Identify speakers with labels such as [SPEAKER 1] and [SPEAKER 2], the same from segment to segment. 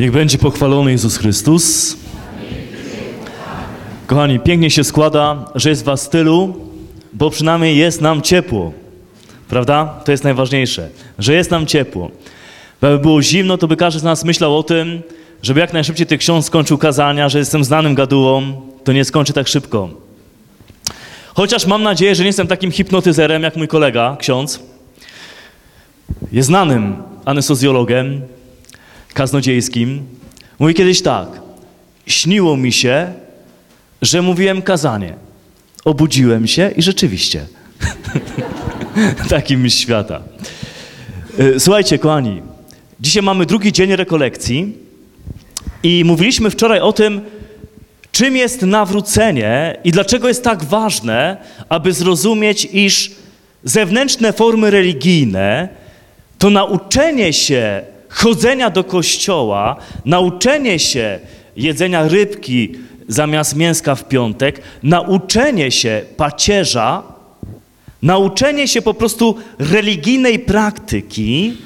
[SPEAKER 1] Niech będzie pochwalony Jezus Chrystus. Kochani, pięknie się składa, że jest was tylu, bo przynajmniej jest nam ciepło. Prawda? To jest najważniejsze, że jest nam ciepło. Bo jakby było zimno, to by każdy z nas myślał o tym, żeby jak najszybciej tych ksiądz skończył kazania, że jestem znanym gadułą, to nie skończy tak szybko. Chociaż mam nadzieję, że nie jestem takim hipnotyzerem jak mój kolega, ksiądz. Jest znanym anestezjologiem kaznodziejskim. Mówi kiedyś tak. Śniło mi się, że mówiłem kazanie. Obudziłem się i rzeczywiście. Takim świata. E, Słuchajcie, kochani, dzisiaj mamy drugi dzień rekolekcji i mówiliśmy wczoraj o tym, czym jest nawrócenie i dlaczego jest tak ważne, aby zrozumieć, iż zewnętrzne formy religijne to nauczenie się chodzenia do kościoła, nauczenie się jedzenia rybki zamiast mięska w piątek, nauczenie się pacierza, nauczenie się po prostu religijnej praktyki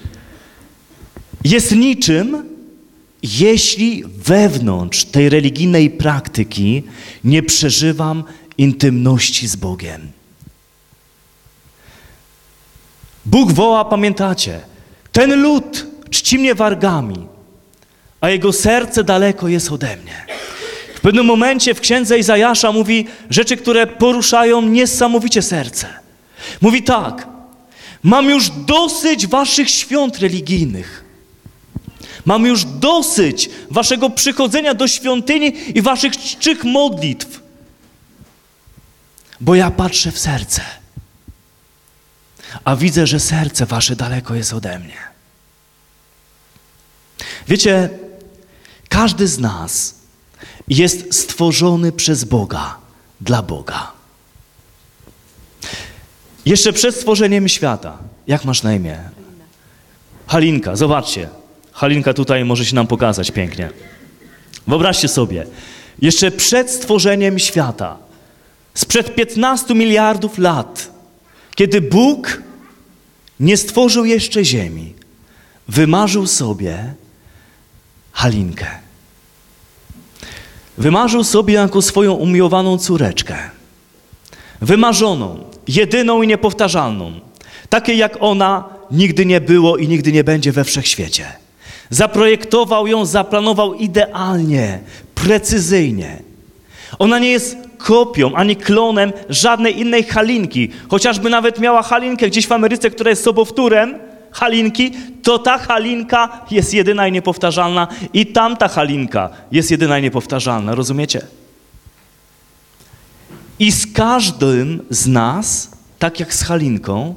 [SPEAKER 1] jest niczym, jeśli wewnątrz tej religijnej praktyki nie przeżywam intymności z Bogiem. Bóg woła, pamiętacie, ten lud czci mnie wargami, a jego serce daleko jest ode mnie. W pewnym momencie w księdze Izajasza mówi rzeczy, które poruszają niesamowicie serce. Mówi tak, mam już dosyć waszych świąt religijnych. Mam już dosyć waszego przychodzenia do świątyni i waszych czczych modlitw. Bo ja patrzę w serce, a widzę, że serce wasze daleko jest ode mnie. Wiecie, każdy z nas jest stworzony przez Boga dla Boga. Jeszcze przed stworzeniem świata, jak masz na imię? Halinka, zobaczcie. Halinka tutaj może się nam pokazać pięknie. Wyobraźcie sobie, jeszcze przed stworzeniem świata, sprzed 15 miliardów lat, kiedy Bóg nie stworzył jeszcze ziemi, wymarzył sobie Halinkę. Wymarzył sobie jako swoją umiłowaną córeczkę. Wymarzoną, jedyną i niepowtarzalną. Takiej jak ona nigdy nie było i nigdy nie będzie we wszechświecie. Zaprojektował ją, zaplanował idealnie, precyzyjnie. Ona nie jest kopią ani klonem żadnej innej halinki. Chociażby nawet miała halinkę gdzieś w Ameryce, która jest sobowtórem halinki, to ta halinka jest jedyna i niepowtarzalna i tamta halinka jest jedyna i niepowtarzalna. Rozumiecie? I z każdym z nas, tak jak z halinką,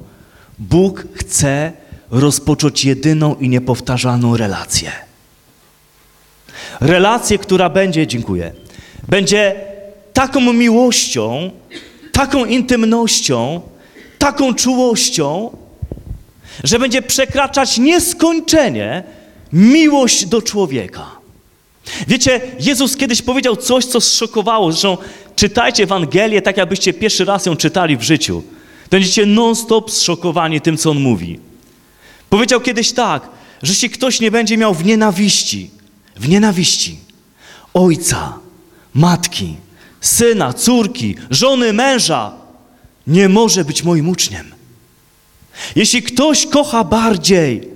[SPEAKER 1] Bóg chce rozpocząć jedyną i niepowtarzalną relację. Relację, która będzie, dziękuję, będzie taką miłością, taką intymnością, taką czułością, że będzie przekraczać nieskończenie miłość do człowieka. Wiecie, Jezus kiedyś powiedział coś, co zszokowało. Zresztą czytajcie Ewangelię tak, jakbyście pierwszy raz ją czytali w życiu. Będziecie non-stop zszokowani tym, co On mówi. Powiedział kiedyś tak, że jeśli ktoś nie będzie miał w nienawiści, w nienawiści ojca, matki, syna, córki, żony, męża, nie może być moim uczniem. Jeśli ktoś kocha bardziej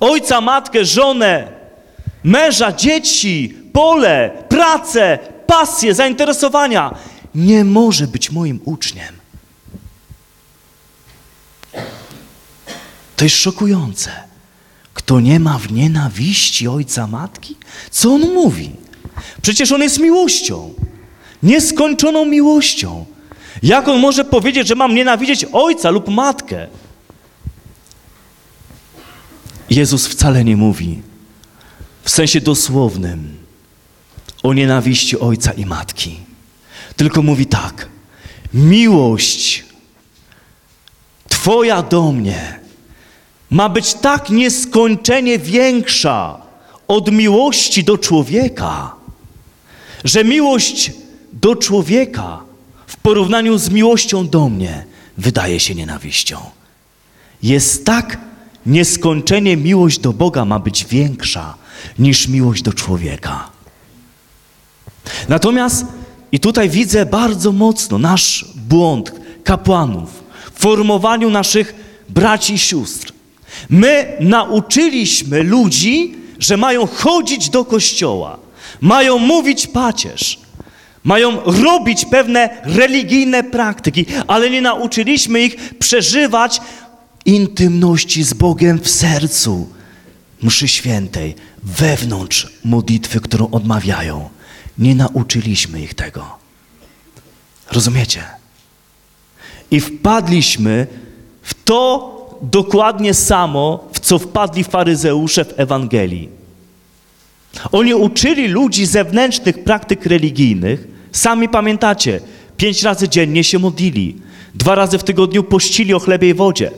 [SPEAKER 1] ojca, matkę, żonę, męża, dzieci, pole, pracę, pasję, zainteresowania, nie może być moim uczniem. To jest szokujące. Kto nie ma w nienawiści ojca, matki? Co on mówi? Przecież on jest miłością. Nieskończoną miłością. Jak on może powiedzieć, że mam nienawidzieć ojca lub matkę? Jezus wcale nie mówi w sensie dosłownym o nienawiści ojca i matki. Tylko mówi tak: miłość Twoja do mnie ma być tak nieskończenie większa od miłości do człowieka, że miłość do człowieka w porównaniu z miłością do mnie wydaje się nienawiścią. Jest tak nieskończenie miłość do Boga ma być większa niż miłość do człowieka. Natomiast, i tutaj widzę bardzo mocno nasz błąd kapłanów w formowaniu naszych braci i sióstr. My nauczyliśmy ludzi, że mają chodzić do kościoła, mają mówić pacierz, mają robić pewne religijne praktyki, ale nie nauczyliśmy ich przeżywać intymności z Bogiem w sercu mszy świętej, wewnątrz modlitwy, którą odmawiają. Nie nauczyliśmy ich tego. Rozumiecie? I wpadliśmy w to dokładnie samo, w co wpadli faryzeusze w Ewangelii. Oni uczyli ludzi zewnętrznych praktyk religijnych. Sami pamiętacie, pięć razy dziennie się modlili, dwa razy w tygodniu pościli o chlebie i wodzie.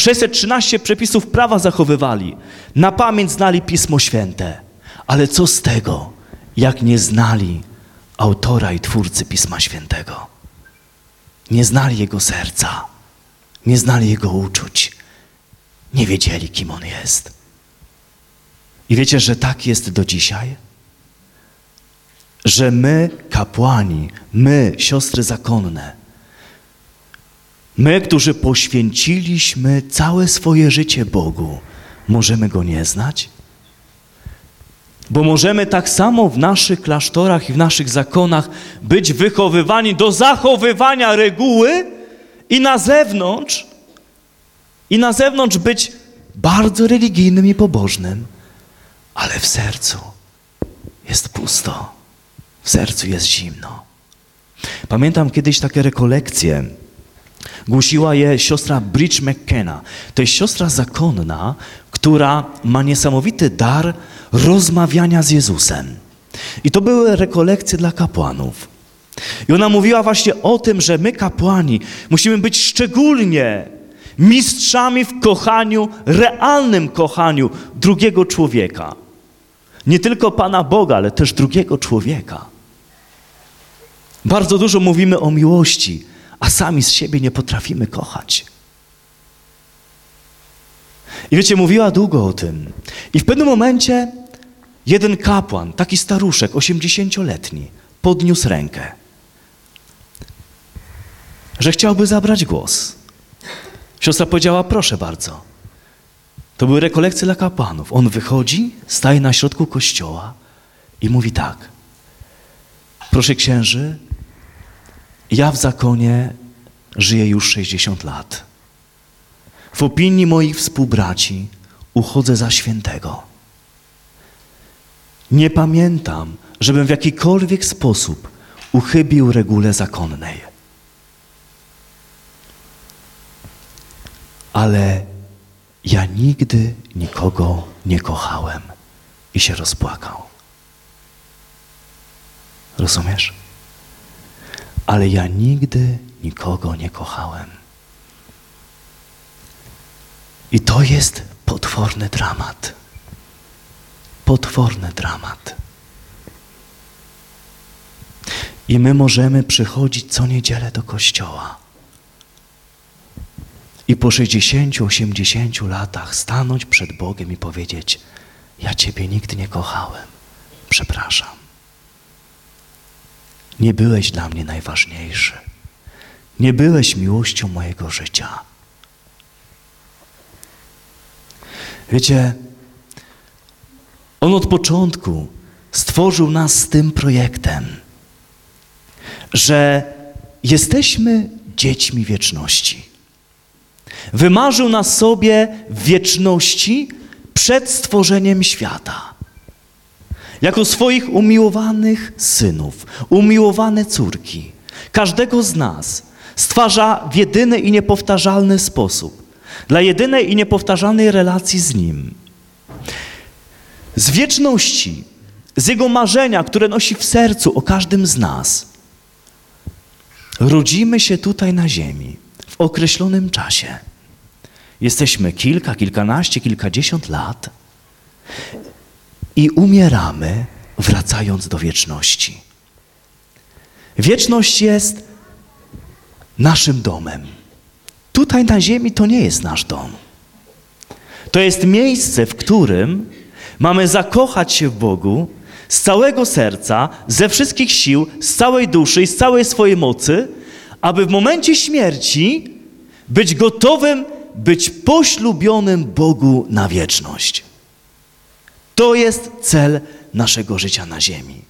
[SPEAKER 1] 613 przepisów prawa zachowywali, na pamięć znali Pismo Święte. Ale co z tego, jak nie znali autora i twórcy Pisma Świętego? Nie znali jego serca, nie znali jego uczuć, nie wiedzieli, kim on jest. I wiecie, że tak jest do dzisiaj? Że my, kapłani, my, siostry zakonne, my, którzy poświęciliśmy całe swoje życie Bogu, możemy Go nie znać? Bo możemy tak samo w naszych klasztorach i w naszych zakonach być wychowywani do zachowywania reguły i na zewnątrz, i na zewnątrz być bardzo religijnym i pobożnym, ale w sercu jest pusto, w sercu jest zimno. Pamiętam kiedyś takie rekolekcje. Głosiła je siostra Bridge McKenna. To jest siostra zakonna, która ma niesamowity dar rozmawiania z Jezusem. I to były rekolekcje dla kapłanów. I ona mówiła właśnie o tym, że my kapłani musimy być szczególnie mistrzami w kochaniu, realnym kochaniu drugiego człowieka. Nie tylko Pana Boga, ale też drugiego człowieka. Bardzo dużo mówimy o miłości, a sami z siebie nie potrafimy kochać. I wiecie, mówiła długo o tym. I w pewnym momencie jeden kapłan, taki staruszek, osiemdziesięcioletni, podniósł rękę, że chciałby zabrać głos. Siostra powiedziała, proszę bardzo. To były rekolekcje dla kapłanów. On wychodzi, staje na środku kościoła i mówi tak. Proszę księży, ja w zakonie żyję już 60 lat. W opinii moich współbraci uchodzę za świętego. Nie pamiętam, żebym w jakikolwiek sposób uchybił regule zakonnej. Ale ja nigdy nikogo nie kochałem i się rozpłakał. Rozumiesz? Ale ja nigdy nikogo nie kochałem. I to jest potworny dramat. Potworny dramat. I my możemy przychodzić co niedzielę do kościoła. I po 60-80 latach stanąć przed Bogiem i powiedzieć: Ja Ciebie nigdy nie kochałem. Przepraszam. Nie byłeś dla mnie najważniejszy. Nie byłeś miłością mojego życia. Wiecie, On od początku stworzył nas z tym projektem, że jesteśmy dziećmi wieczności. Wymarzył nas sobie wieczności przed stworzeniem świata. Jako swoich umiłowanych synów, umiłowane córki. Każdego z nas stwarza w jedyny i niepowtarzalny sposób. Dla jedynej i niepowtarzalnej relacji z Nim. Z wieczności, z Jego marzenia, które nosi w sercu o każdym z nas. Rodzimy się tutaj na ziemi w określonym czasie. Jesteśmy kilka, kilkanaście, kilkadziesiąt lat i umieramy, wracając do wieczności. Wieczność jest naszym domem. Tutaj na ziemi to nie jest nasz dom. To jest miejsce, w którym mamy zakochać się w Bogu z całego serca, ze wszystkich sił, z całej duszy i z całej swojej mocy, aby w momencie śmierci być gotowym, być poślubionym Bogu na wieczność. To jest cel naszego życia na ziemi.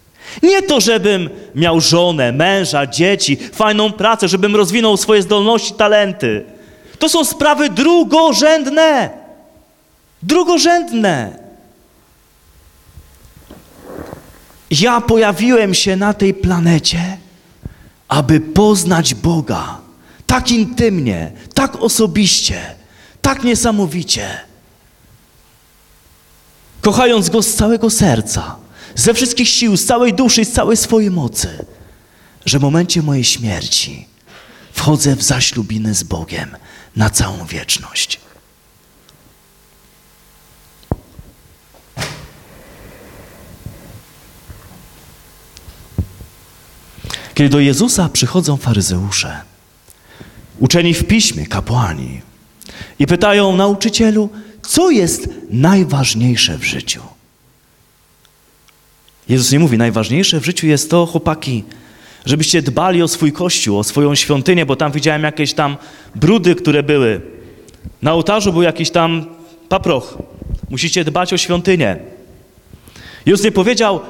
[SPEAKER 1] Nie to, żebym miał żonę, męża, dzieci, fajną pracę, żebym rozwinął swoje zdolności, talenty. To są sprawy drugorzędne. Drugorzędne. Ja pojawiłem się na tej planecie, aby poznać Boga tak intymnie, tak osobiście, tak niesamowicie. Kochając Go z całego serca, ze wszystkich sił, z całej duszy, z całej swojej mocy, że w momencie mojej śmierci wchodzę w zaślubiny z Bogiem na całą wieczność. Kiedy do Jezusa przychodzą faryzeusze, uczeni w piśmie, kapłani, i pytają nauczycielu, co jest najważniejsze w życiu. Jezus nie mówi, najważniejsze w życiu jest to, chłopaki, żebyście dbali o swój kościół, o swoją świątynię, bo tam widziałem jakieś tam brudy, które były. Na ołtarzu był jakiś tam paproch. Musicie dbać o świątynię. Jezus nie powiedział,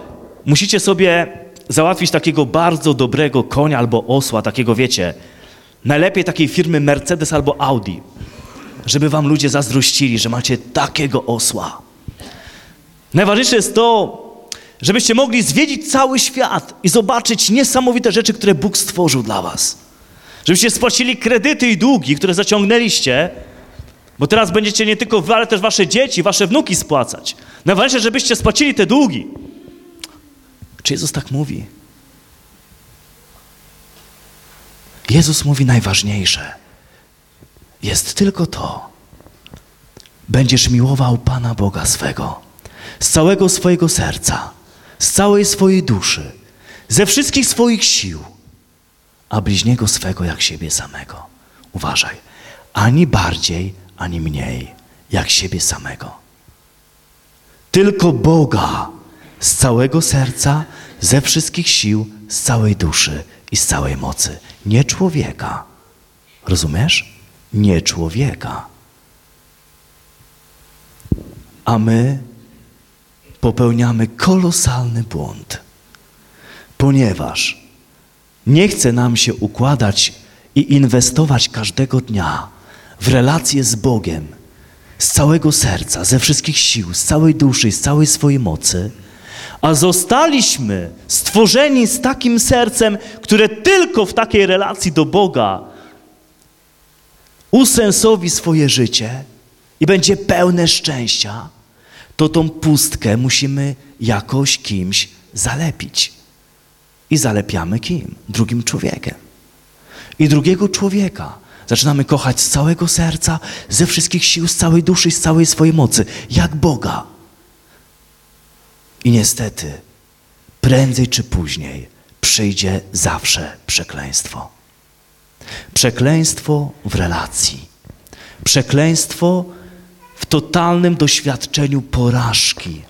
[SPEAKER 1] musicie sobie załatwić takiego bardzo dobrego konia albo osła, takiego wiecie, najlepiej takiej firmy Mercedes albo Audi, żeby wam ludzie zazdrościli, że macie takiego osła. Najważniejsze jest to, żebyście mogli zwiedzić cały świat i zobaczyć niesamowite rzeczy, które Bóg stworzył dla was. Żebyście spłacili kredyty i długi, które zaciągnęliście, bo teraz będziecie nie tylko wy, ale też wasze dzieci, wasze wnuki spłacać. Najważniejsze, żebyście spłacili te długi. Czy Jezus tak mówi? Jezus mówi najważniejsze. Jest tylko to. Będziesz miłował Pana Boga swego z całego swojego serca, z całej swojej duszy, ze wszystkich swoich sił, a bliźniego swego jak siebie samego. Uważaj, ani bardziej, ani mniej jak siebie samego. Tylko Boga z całego serca, ze wszystkich sił, z całej duszy i z całej mocy. Nie człowieka. Rozumiesz? Nie człowieka. A my popełniamy kolosalny błąd, ponieważ nie chce nam się układać i inwestować każdego dnia w relacje z Bogiem z całego serca, ze wszystkich sił, z całej duszy, z całej swojej mocy, a zostaliśmy stworzeni z takim sercem, które tylko w takiej relacji do Boga usensowi swoje życie i będzie pełne szczęścia, to tą pustkę musimy jakoś kimś zalepić. I zalepiamy kim? Drugim człowiekiem. I drugiego człowieka zaczynamy kochać z całego serca, ze wszystkich sił, z całej duszy, z całej swojej mocy, jak Boga. I niestety, prędzej czy później przyjdzie zawsze przekleństwo. Przekleństwo w relacji. Przekleństwo w totalnym doświadczeniu porażki.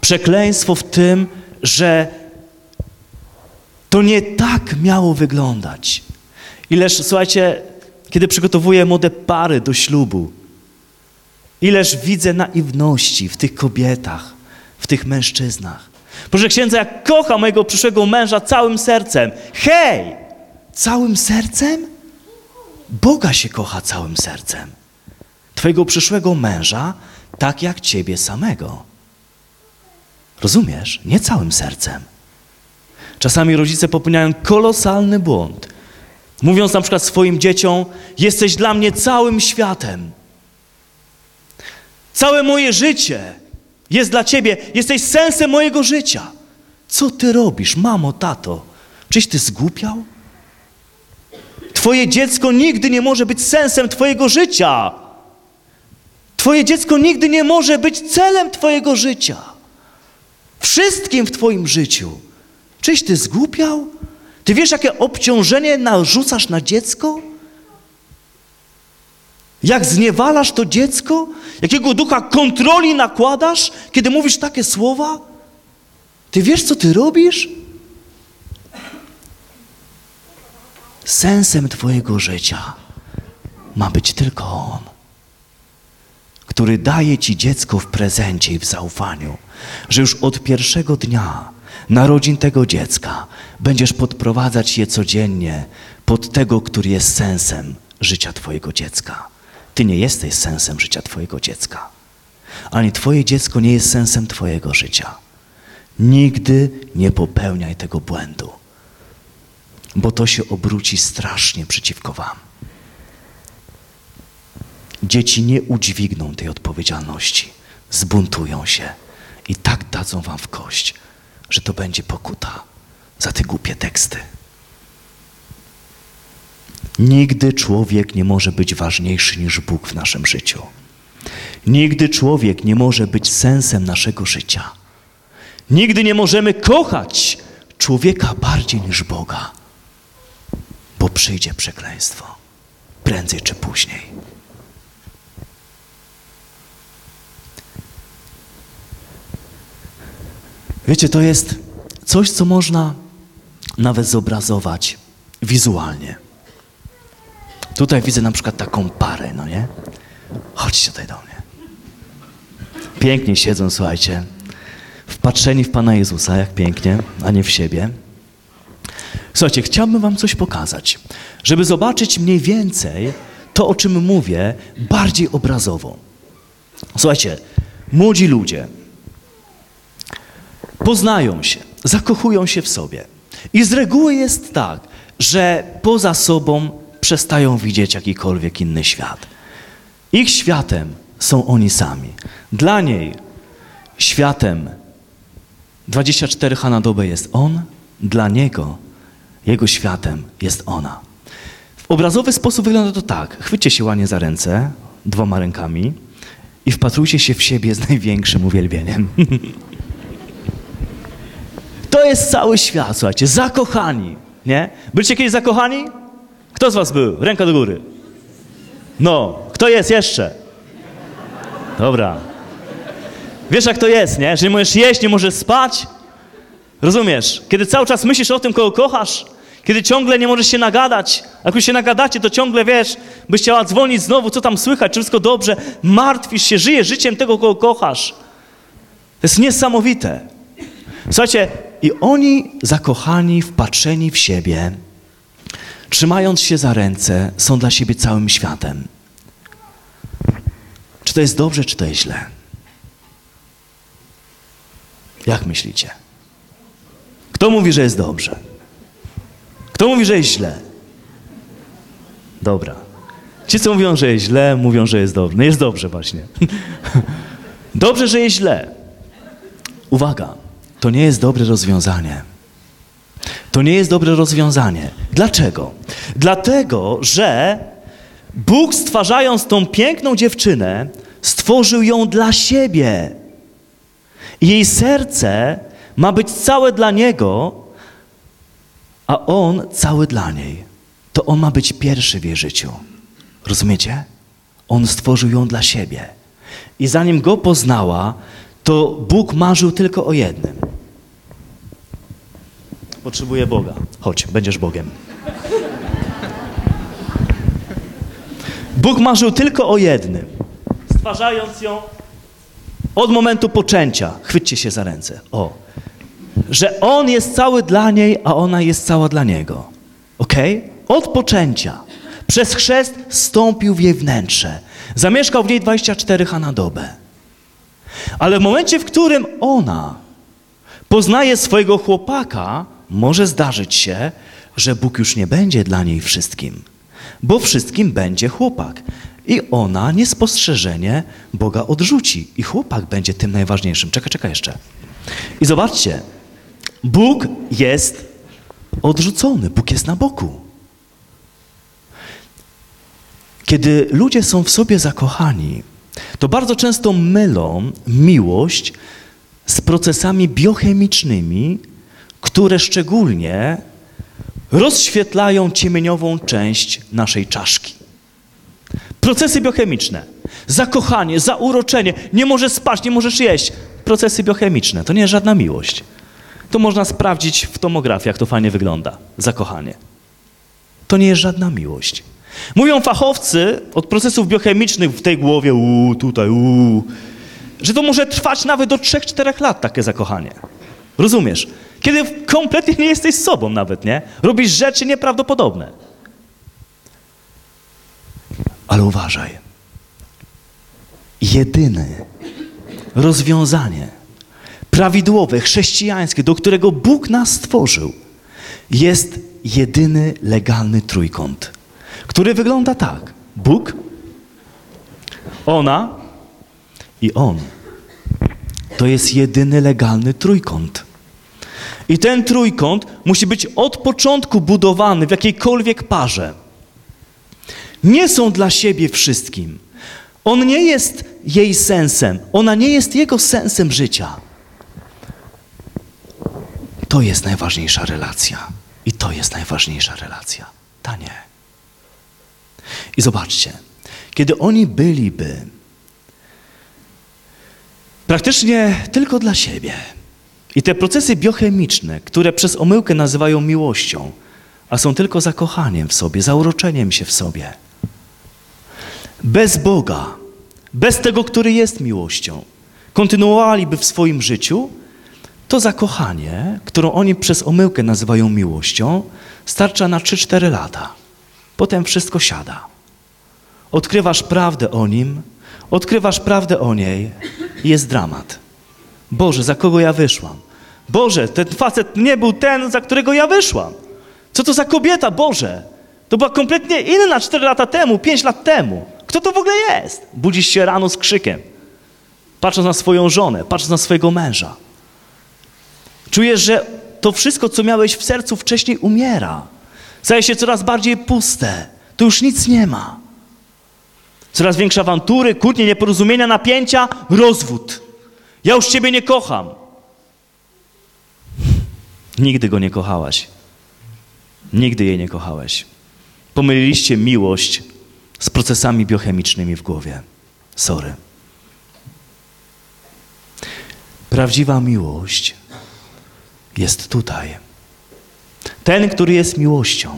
[SPEAKER 1] Przekleństwo w tym, że to nie tak miało wyglądać. Ileż, słuchajcie, kiedy przygotowuję młode pary do ślubu, ileż widzę naiwności w tych kobietach, w tych mężczyznach. Proszę księdza, ja kocham mojego przyszłego męża całym sercem. Hej! Całym sercem? Boga się kocha całym sercem. Twojego przyszłego męża tak jak ciebie samego. Rozumiesz? Nie całym sercem. Czasami rodzice popełniają kolosalny błąd. Mówiąc na przykład swoim dzieciom: Jesteś dla mnie całym światem. Całe moje życie jest dla ciebie, jesteś sensem mojego życia. Co ty robisz, mamo, tato? Czyś ty zgłupiał? Twoje dziecko nigdy nie może być sensem Twojego życia. Twoje dziecko nigdy nie może być celem Twojego życia. Wszystkim w Twoim życiu. Czyś Ty zgłupiał? Ty wiesz, jakie obciążenie narzucasz na dziecko? Jak zniewalasz to dziecko? Jakiego ducha kontroli nakładasz, kiedy mówisz takie słowa? Ty wiesz, co ty robisz? Sensem Twojego życia ma być tylko On, który daje Ci dziecko w prezencie i w zaufaniu, że już od pierwszego dnia narodzin tego dziecka będziesz podprowadzać je codziennie pod tego, który jest sensem życia Twojego dziecka. Ty nie jesteś sensem życia Twojego dziecka, ani Twoje dziecko nie jest sensem Twojego życia. Nigdy nie popełniaj tego błędu, bo to się obróci strasznie przeciwko Wam. Dzieci nie udźwigną tej odpowiedzialności, zbuntują się i tak dadzą Wam w kość, że to będzie pokuta za te głupie teksty. Nigdy człowiek nie może być ważniejszy niż Bóg w naszym życiu. Nigdy człowiek nie może być sensem naszego życia. Nigdy nie możemy kochać człowieka bardziej niż Boga, bo przyjdzie przekleństwo prędzej czy później. Wiecie, to jest coś, co można nawet zobrazować wizualnie. Tutaj widzę na przykład taką parę, no nie? Chodźcie tutaj do mnie. Pięknie siedzą, słuchajcie, wpatrzeni w Pana Jezusa, jak pięknie, a nie w siebie. Słuchajcie, chciałbym wam coś pokazać, żeby zobaczyć mniej więcej to, o czym mówię, bardziej obrazowo. Słuchajcie, młodzi ludzie poznają się, zakochują się w sobie. I z reguły jest tak, że poza sobą przestają widzieć jakikolwiek inny świat. Ich światem są oni sami. Dla niej światem 24 H na dobę jest on, dla niego, jego światem jest ona. W obrazowy sposób wygląda to tak. Chwyćcie się łanie za ręce, dwoma rękami i wpatrujcie się w siebie z największym uwielbieniem. to jest cały świat, słuchajcie, zakochani, nie? Byliście kiedyś zakochani? Kto z was był? Ręka do góry. No, kto jest jeszcze? Dobra. Wiesz jak to jest, nie? Że nie możesz jeść, nie możesz spać. Rozumiesz? Kiedy cały czas myślisz o tym, kogo kochasz, kiedy ciągle nie możesz się nagadać, jak się nagadacie, to ciągle wiesz, byś chciała dzwonić znowu, co tam słychać, czy wszystko dobrze, martwisz się, żyjesz życiem tego, kogo kochasz. To jest niesamowite. Słuchajcie, i oni zakochani, wpatrzeni w siebie, trzymając się za ręce, są dla siebie całym światem. Czy to jest dobrze, czy to jest źle? Jak myślicie? Kto mówi, że jest dobrze? Kto mówi, że jest źle? Dobra. Ci, co mówią, że jest źle, mówią, że jest dobrze. No jest dobrze właśnie. dobrze, że jest źle. Uwaga, to nie jest dobre rozwiązanie. To nie jest dobre rozwiązanie. Dlaczego? Dlatego, że Bóg stwarzając tą piękną dziewczynę, stworzył ją dla siebie. Jej serce ma być całe dla Niego, a On cały dla niej. To On ma być pierwszy w jej życiu. Rozumiecie? On stworzył ją dla siebie. I zanim Go poznała, to Bóg marzył tylko o jednym. Potrzebuję Boga. Chodź, będziesz Bogiem. Bóg marzył tylko o jednym. Stwarzając ją od momentu poczęcia. Chwyćcie się za ręce. O. Że On jest cały dla niej, a ona jest cała dla Niego. Ok? Od poczęcia. Przez chrzest stąpił w jej wnętrze. Zamieszkał w niej 24 ha na dobę. Ale w momencie, w którym ona poznaje swojego chłopaka, może zdarzyć się, że Bóg już nie będzie dla niej wszystkim, bo wszystkim będzie chłopak. I ona niespostrzeżenie Boga odrzuci. I chłopak będzie tym najważniejszym. Czekaj, czekaj jeszcze. I zobaczcie, Bóg jest odrzucony, Bóg jest na boku. Kiedy ludzie są w sobie zakochani, to bardzo często mylą miłość z procesami biochemicznymi, które szczególnie rozświetlają ciemieniową część naszej czaszki. Procesy biochemiczne. Zakochanie, zauroczenie, nie możesz spać, nie możesz jeść. Procesy biochemiczne. To nie jest żadna miłość. To można sprawdzić w tomografii, jak to fajnie wygląda. Zakochanie. To nie jest żadna miłość. Mówią fachowcy od procesów biochemicznych w tej głowie, uuu, tutaj, uuu, że to może trwać nawet do 3-4 lat takie zakochanie. Rozumiesz? Kiedy kompletnie nie jesteś sobą nawet, nie? Robisz rzeczy nieprawdopodobne. Ale uważaj. Jedyne rozwiązanie prawidłowe, chrześcijańskie, do którego Bóg nas stworzył, jest jedyny legalny trójkąt, który wygląda tak. Bóg, ona i on. To jest jedyny legalny trójkąt. I ten trójkąt musi być od początku budowany w jakiejkolwiek parze. Nie są dla siebie wszystkim. On nie jest jej sensem, ona nie jest jego sensem życia. To jest najważniejsza relacja. I to jest najważniejsza relacja. Ta nie. I zobaczcie, kiedy oni byliby praktycznie tylko dla siebie, i te procesy biochemiczne, które przez omyłkę nazywają miłością, a są tylko zakochaniem w sobie, zauroczeniem się w sobie, bez Boga, bez tego, który jest miłością, kontynuowaliby w swoim życiu, to zakochanie, którą oni przez omyłkę nazywają miłością, starcza na 3-4 lata. Potem wszystko siada. Odkrywasz prawdę o nim, odkrywasz prawdę o niej i jest dramat. Boże, za kogo ja wyszłam? Boże, ten facet nie był ten, za którego ja wyszłam. Co to za kobieta, Boże? To była kompletnie inna 4 lata temu, 5 lat temu. Kto to w ogóle jest? Budzisz się rano z krzykiem. Patrząc na swoją żonę, patrząc na swojego męża. Czujesz, że to wszystko, co miałeś w sercu wcześniej, umiera. Staje się coraz bardziej puste. Tu już nic nie ma. Coraz większe awantury, kłótnie, nieporozumienia, napięcia, rozwód. Ja już Ciebie nie kocham. Nigdy go nie kochałaś. Nigdy jej nie kochałeś. Pomyliliście miłość z procesami biochemicznymi w głowie. Sorry. Prawdziwa miłość jest tutaj. Ten, który jest miłością.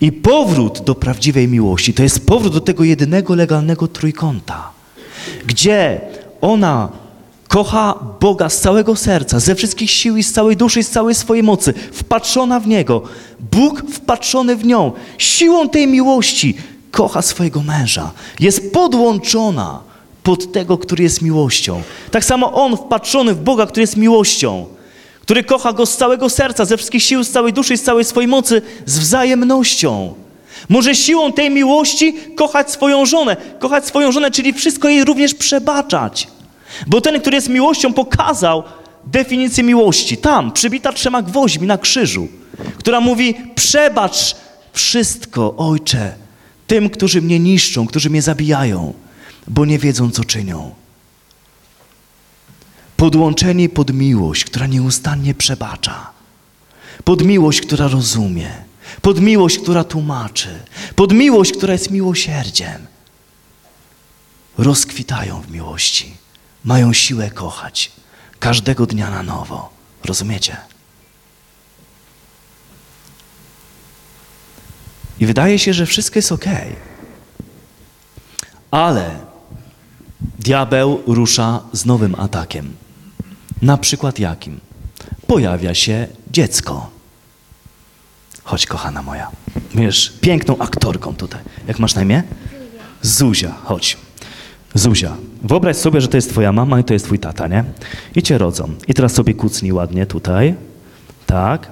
[SPEAKER 1] I powrót do prawdziwej miłości to jest powrót do tego jedynego legalnego trójkąta, gdzie ona kocha Boga z całego serca, ze wszystkich sił i z całej duszy i z całej swojej mocy, wpatrzona w Niego. Bóg wpatrzony w nią, siłą tej miłości kocha swojego męża. Jest podłączona pod tego, który jest miłością. Tak samo on wpatrzony w Boga, który jest miłością, który kocha go z całego serca, ze wszystkich sił, z całej duszy z całej swojej mocy, z wzajemnością. Może siłą tej miłości kochać swoją żonę, kochać swoją żonę, czyli wszystko jej również przebaczać. Bo ten, który jest miłością, pokazał definicję miłości. Tam, przybita trzema gwoźdźmi na krzyżu, która mówi: Przebacz wszystko, ojcze, tym, którzy mnie niszczą, którzy mnie zabijają, bo nie wiedzą, co czynią. Podłączeni pod miłość, która nieustannie przebacza, pod miłość, która rozumie, pod miłość, która tłumaczy, pod miłość, która jest miłosierdziem, rozkwitają w miłości mają siłę kochać każdego dnia na nowo. Rozumiecie? I wydaje się, że wszystko jest ok. Ale diabeł rusza z nowym atakiem. Na przykład jakim? Pojawia się dziecko. Chodź, kochana moja. Wiesz, piękną aktorką tutaj. Jak masz na imię? Zuzia, chodź. Zuzia, wyobraź sobie, że to jest twoja mama i to jest twój tata, nie? I cię rodzą. I teraz sobie kucnij ładnie tutaj. Tak.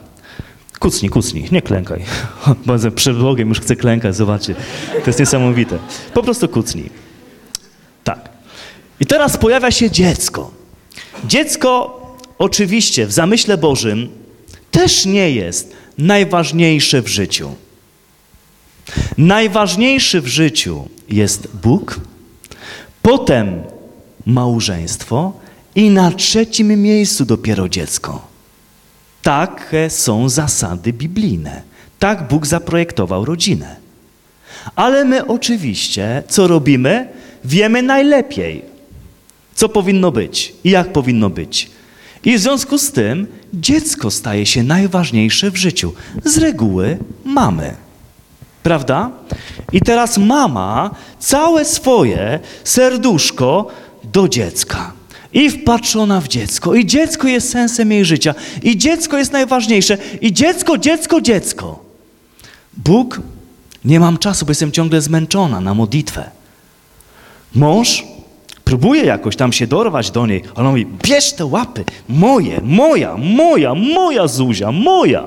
[SPEAKER 1] Kucnij, kucnij, nie klękaj. Bo przed Bogiem już chcę klękać, zobaczcie. To jest niesamowite. Po prostu kucnij. Tak. I teraz pojawia się dziecko. Dziecko oczywiście w zamyśle Bożym też nie jest najważniejsze w życiu. Najważniejszy w życiu jest Bóg, potem małżeństwo i na trzecim miejscu dopiero dziecko. Takie są zasady biblijne. Tak Bóg zaprojektował rodzinę. Ale my oczywiście, co robimy, wiemy najlepiej, co powinno być i jak powinno być. I w związku z tym dziecko staje się najważniejsze w życiu. Z reguły mamy. Prawda? I teraz mama całe swoje serduszko do dziecka. I wpatrzona w dziecko. I dziecko jest sensem jej życia. I dziecko jest najważniejsze. I dziecko, dziecko, dziecko. Bóg, nie mam czasu, bo jestem ciągle zmęczona na modlitwę. Mąż próbuje jakoś tam się dorwać do niej, ale on mówi, bierz te łapy, moje, moja, moja, moja Zuzia, moja.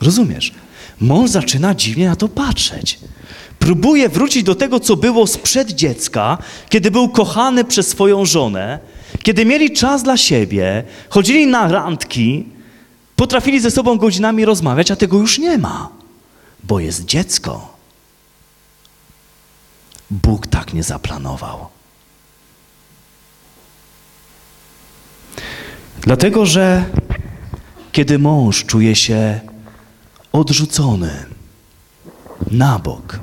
[SPEAKER 1] Rozumiesz? Mąż zaczyna dziwnie na to patrzeć. Próbuje wrócić do tego, co było sprzed dziecka, kiedy był kochany przez swoją żonę, kiedy mieli czas dla siebie, chodzili na randki, potrafili ze sobą godzinami rozmawiać, a tego już nie ma, bo jest dziecko. Bóg tak nie zaplanował. Dlatego, że kiedy mąż czuje się odrzucony na bok,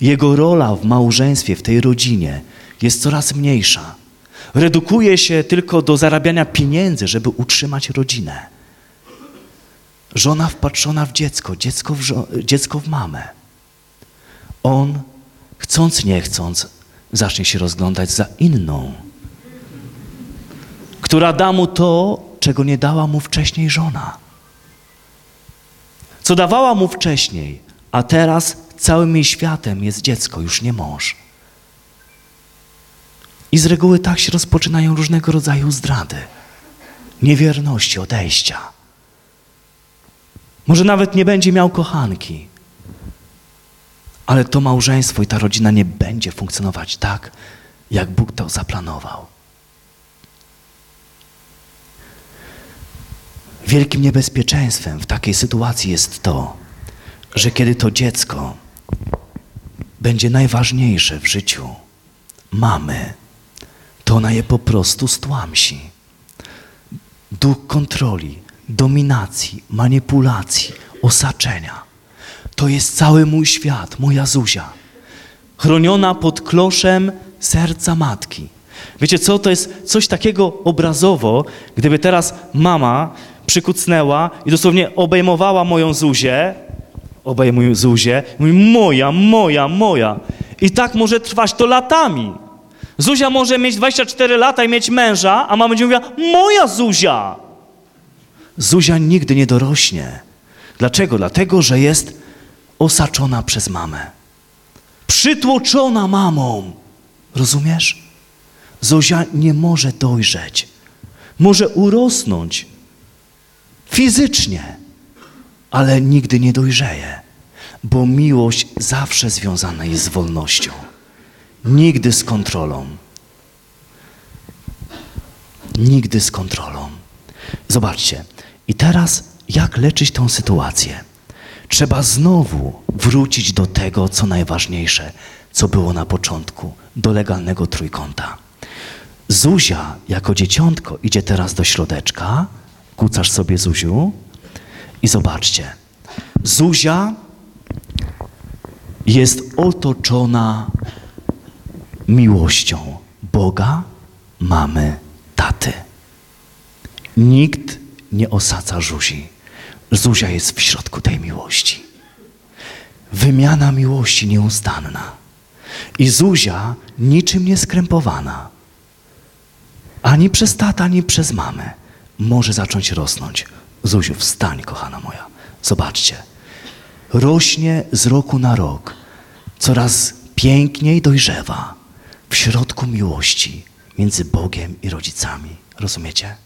[SPEAKER 1] jego rola w małżeństwie, w tej rodzinie jest coraz mniejsza. Redukuje się tylko do zarabiania pieniędzy, żeby utrzymać rodzinę. Żona wpatrzona w dziecko, dziecko w, dziecko w mamę. On, chcąc nie chcąc, zacznie się rozglądać za inną, która da mu to, czego nie dała mu wcześniej żona. Co dawała mu wcześniej, a teraz całym jej światem jest dziecko, już nie mąż. I z reguły tak się rozpoczynają różnego rodzaju zdrady, niewierności, odejścia. Może nawet nie będzie miał kochanki, ale to małżeństwo i ta rodzina nie będzie funkcjonować tak, jak Bóg to zaplanował. Wielkim niebezpieczeństwem w takiej sytuacji jest to, że kiedy to dziecko będzie najważniejsze w życiu mamy, to ona je po prostu stłamsi. Duch kontroli, dominacji, manipulacji, osaczenia. To jest cały mój świat, moja Zuzia. Chroniona pod kloszem serca matki. Wiecie co, to jest coś takiego obrazowo, gdyby teraz mama przykucnęła i dosłownie obejmowała moją Zuzię, obejmuję Zuzię, mówi moja, moja, moja. I tak może trwać to latami. Zuzia może mieć 24 lata i mieć męża, a mama będzie mówiła, moja Zuzia. Zuzia nigdy nie dorośnie. Dlaczego? Dlatego, że jest osaczona przez mamę. Przytłoczona mamą. Rozumiesz? Zuzia nie może dojrzeć. Może urosnąć fizycznie, ale nigdy nie dojrzeje, bo miłość zawsze związana jest z wolnością, nigdy z kontrolą. Nigdy z kontrolą. Zobaczcie, i teraz jak leczyć tę sytuację? Trzeba znowu wrócić do tego, co najważniejsze, co było na początku, do legalnego trójkąta. Zuzia jako dzieciątko idzie teraz do środeczka, kucasz sobie Zuziu i zobaczcie. Zuzia jest otoczona miłością Boga, mamy, taty. Nikt nie osadza Zuzi. Zuzia jest w środku tej miłości. Wymiana miłości nieustanna. I Zuzia niczym nie skrępowana. Ani przez tata, ani przez mamę. Może zacząć rosnąć. Zuziu, wstań, kochana moja. Zobaczcie. Rośnie z roku na rok. Coraz piękniej dojrzewa w środku miłości między Bogiem i rodzicami. Rozumiecie?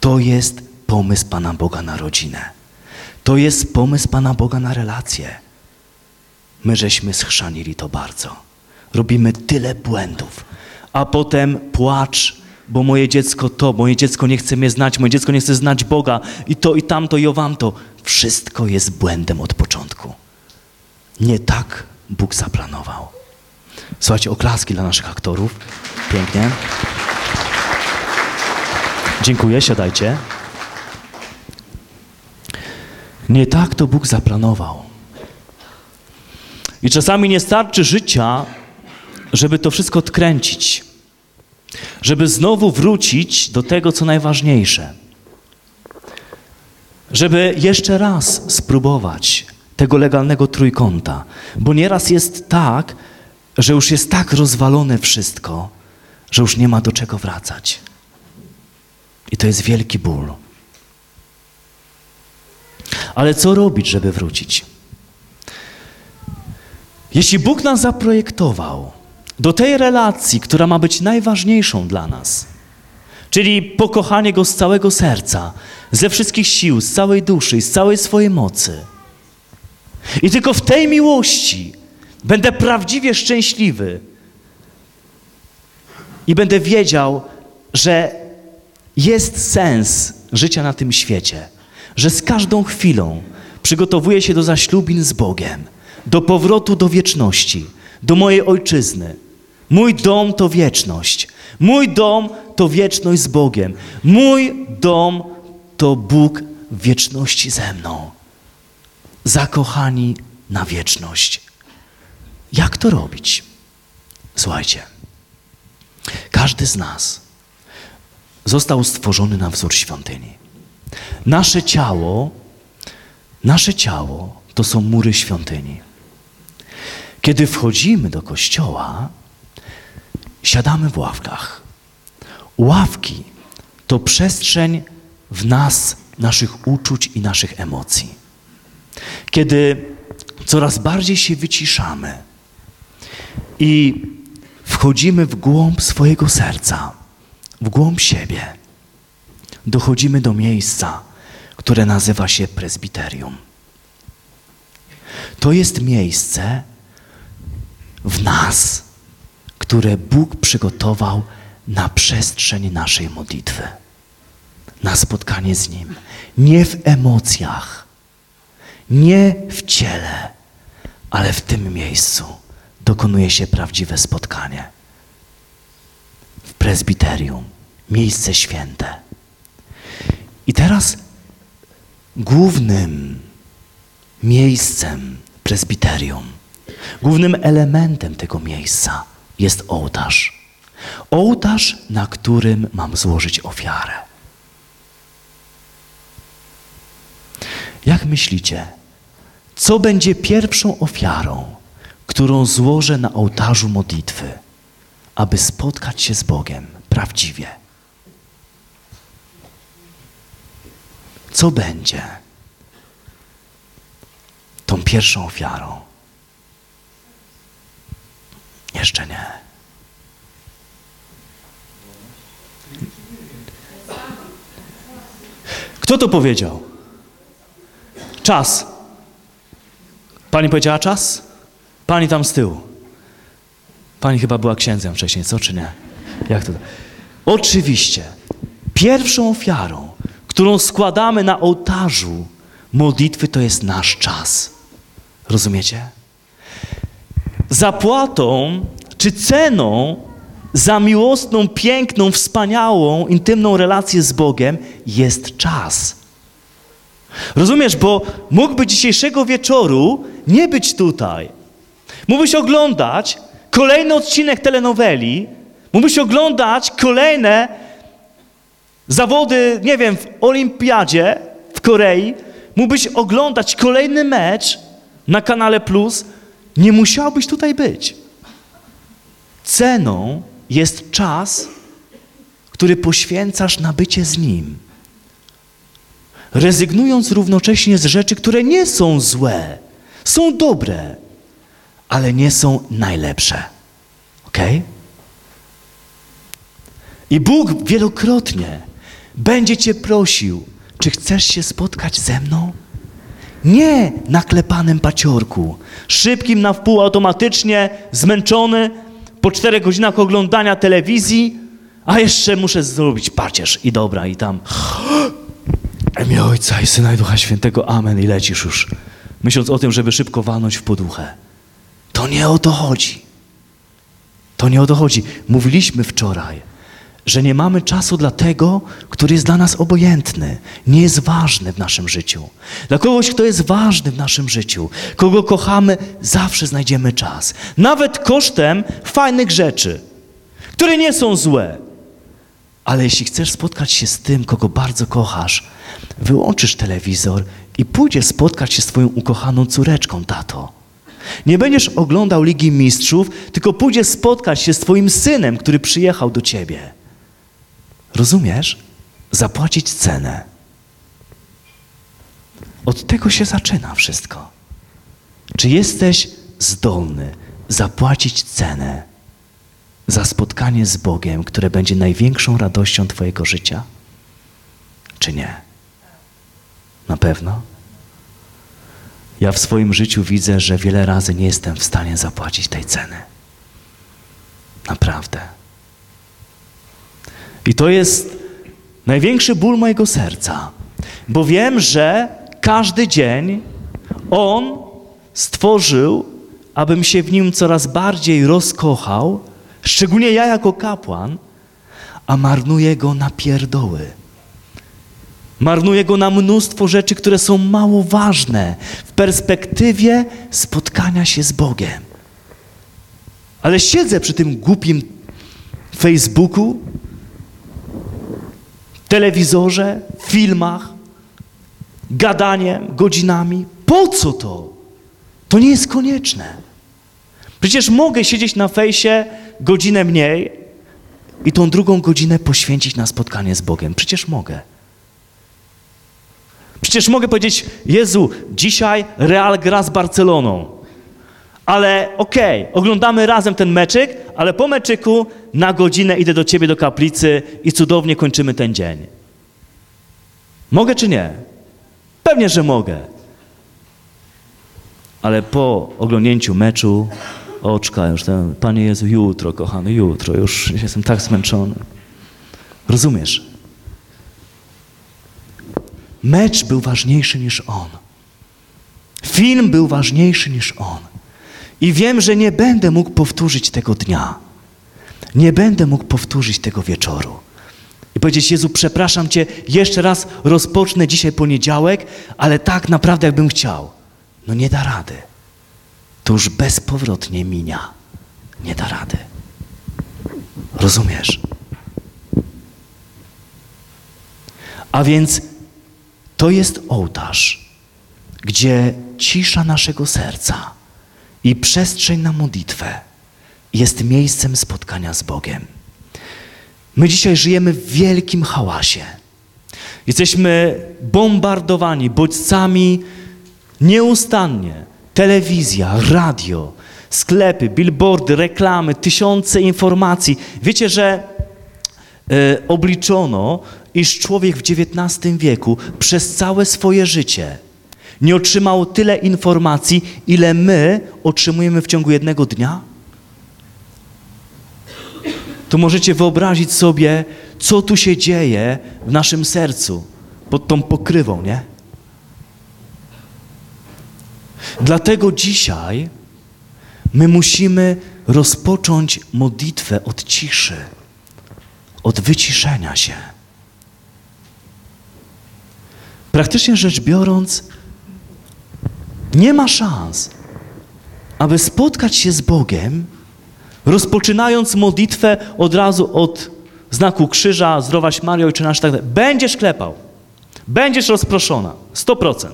[SPEAKER 1] To jest pomysł Pana Boga na rodzinę. To jest pomysł Pana Boga na relacje. My żeśmy schrzanili to bardzo. Robimy tyle błędów, a potem płacz, bo moje dziecko to, moje dziecko nie chce mnie znać, moje dziecko nie chce znać Boga i to, i tamto, i owamto. Wszystko jest błędem od początku. Nie tak Bóg zaplanował. Słuchajcie, oklaski dla naszych aktorów. Pięknie. Dziękuję, siadajcie. Nie tak to Bóg zaplanował. I czasami nie starczy życia, żeby to wszystko odkręcić, żeby znowu wrócić do tego, co najważniejsze, żeby jeszcze raz spróbować tego legalnego trójkąta, bo nieraz jest tak, że już jest tak rozwalone wszystko, że już nie ma do czego wracać. I to jest wielki ból. Ale co robić, żeby wrócić? Jeśli Bóg nas zaprojektował do tej relacji, która ma być najważniejszą dla nas, czyli pokochanie Go z całego serca, ze wszystkich sił, z całej duszy z całej swojej mocy, i tylko w tej miłości będę prawdziwie szczęśliwy. I będę wiedział, że jest sens życia na tym świecie, że z każdą chwilą przygotowuję się do zaślubin z Bogiem, do powrotu do wieczności, do mojej ojczyzny. Mój dom to wieczność. Mój dom to wieczność z Bogiem. Mój dom to Bóg wieczności ze mną. Zakochani na wieczność. Jak to robić? Słuchajcie, każdy z nas został stworzony na wzór świątyni. Nasze ciało, nasze ciało to są mury świątyni. Kiedy wchodzimy do kościoła, siadamy w ławkach. Ławki to przestrzeń w nas, naszych uczuć i naszych emocji. Kiedy coraz bardziej się wyciszamy i wchodzimy w głąb swojego serca, w głąb siebie, dochodzimy do miejsca, które nazywa się prezbiterium. To jest miejsce w nas, które Bóg przygotował na przestrzeń naszej modlitwy, na spotkanie z Nim. Nie w emocjach, nie w ciele, ale w tym miejscu dokonuje się prawdziwe spotkanie. W prezbiterium, miejsce święte. I teraz głównym miejscem prezbiterium, głównym elementem tego miejsca jest ołtarz. Ołtarz, na którym mam złożyć ofiarę. Jak myślicie, co będzie pierwszą ofiarą, którą złożę na ołtarzu modlitwy, aby spotkać się z Bogiem prawdziwie? Co będzie tą pierwszą ofiarą? Jeszcze nie. Kto to powiedział? Czas. Pani powiedziała czas? Pani tam z tyłu. Pani chyba była księdzem wcześniej, co czy nie? Jak to? Oczywiście. Pierwszą ofiarą, którą składamy na ołtarzu modlitwy, to jest nasz czas. Rozumiecie? Zapłatą czy ceną za miłosną, piękną, wspaniałą, intymną relację z Bogiem jest czas. Rozumiesz, bo mógłby dzisiejszego wieczoru nie być tutaj. Mógłbyś oglądać kolejny odcinek telenoweli, mógłbyś oglądać kolejne zawody, nie wiem, w olimpiadzie w Korei, mógłbyś oglądać kolejny mecz na kanale Plus, nie musiałbyś tutaj być. Ceną jest czas, który poświęcasz na bycie z Nim. Rezygnując równocześnie z rzeczy, które nie są złe, są dobre, ale nie są najlepsze. Ok? I Bóg wielokrotnie będzie Cię prosił, czy chcesz się spotkać ze mną? Nie na klepanym paciorku, szybkim na wpół automatycznie, zmęczony, po czterech godzinach oglądania telewizji, a jeszcze muszę zrobić pacierz. I dobra, i tam. Imię Ojca i Syna i Ducha Świętego, Amen, i lecisz już, myśląc o tym, żeby szybko walnąć w poduchę. To nie o to chodzi. To nie o to chodzi. Mówiliśmy wczoraj, że nie mamy czasu dla tego, który jest dla nas obojętny, nie jest ważny w naszym życiu. Dla kogoś, kto jest ważny w naszym życiu, kogo kochamy, zawsze znajdziemy czas. Nawet kosztem fajnych rzeczy, które nie są złe. Ale jeśli chcesz spotkać się z tym, kogo bardzo kochasz, wyłączysz telewizor i pójdziesz spotkać się z twoją ukochaną córeczką, tato. Nie będziesz oglądał Ligi Mistrzów, tylko pójdziesz spotkać się z twoim synem, który przyjechał do ciebie. Rozumiesz? Zapłacić cenę. Od tego się zaczyna wszystko. Czy jesteś zdolny zapłacić cenę za spotkanie z Bogiem, które będzie największą radością Twojego życia? Czy nie? Na pewno? Ja w swoim życiu widzę, że wiele razy nie jestem w stanie zapłacić tej ceny. Naprawdę. I to jest największy ból mojego serca, bo wiem, że każdy dzień On stworzył, abym się w nim coraz bardziej rozkochał, szczególnie ja jako kapłan, a marnuję go na pierdoły. Marnuję go na mnóstwo rzeczy, które są mało ważne w perspektywie spotkania się z Bogiem. Ale siedzę przy tym głupim Facebooku, telewizorze, filmach, gadaniem, godzinami. Po co to? To nie jest konieczne. Przecież mogę siedzieć na fejsie godzinę mniej i tą drugą godzinę poświęcić na spotkanie z Bogiem. Przecież mogę. Przecież mogę powiedzieć, Jezu, dzisiaj Real gra z Barceloną. Ale okej, okay, oglądamy razem ten meczyk, ale po meczyku na godzinę idę do ciebie do kaplicy i cudownie kończymy ten dzień. Mogę czy nie? Pewnie, że mogę. Ale po oglądnięciu meczu oczka już, ten, Panie Jezu, jutro, kochany, jutro, już jestem tak zmęczony. Rozumiesz? Mecz był ważniejszy niż on. Film był ważniejszy niż on. I wiem, że nie będę mógł powtórzyć tego dnia. Nie będę mógł powtórzyć tego wieczoru. I powiedzieć, Jezu, przepraszam Cię, jeszcze raz rozpocznę dzisiaj poniedziałek, ale tak naprawdę jakbym chciał. No nie da rady. To już bezpowrotnie minia. Nie da rady. Rozumiesz? A więc to jest ołtarz, gdzie cisza naszego serca i przestrzeń na modlitwę jest miejscem spotkania z Bogiem. My dzisiaj żyjemy w wielkim hałasie. Jesteśmy bombardowani bodźcami nieustannie. Telewizja, radio, sklepy, billboardy, reklamy, tysiące informacji. Wiecie, że y, obliczono, iż człowiek w XIX wieku przez całe swoje życie nie otrzymał tyle informacji, ile my otrzymujemy w ciągu jednego dnia? To możecie wyobrazić sobie, co tu się dzieje w naszym sercu pod tą pokrywą, nie? Dlatego dzisiaj my musimy rozpocząć modlitwę od ciszy, od wyciszenia się. Praktycznie rzecz biorąc, nie ma szans, aby spotkać się z Bogiem, rozpoczynając modlitwę od razu od znaku krzyża, zdrowaś Mario, Ojcze nasz, tak dalej. Będziesz klepał. Będziesz rozproszona. 100%.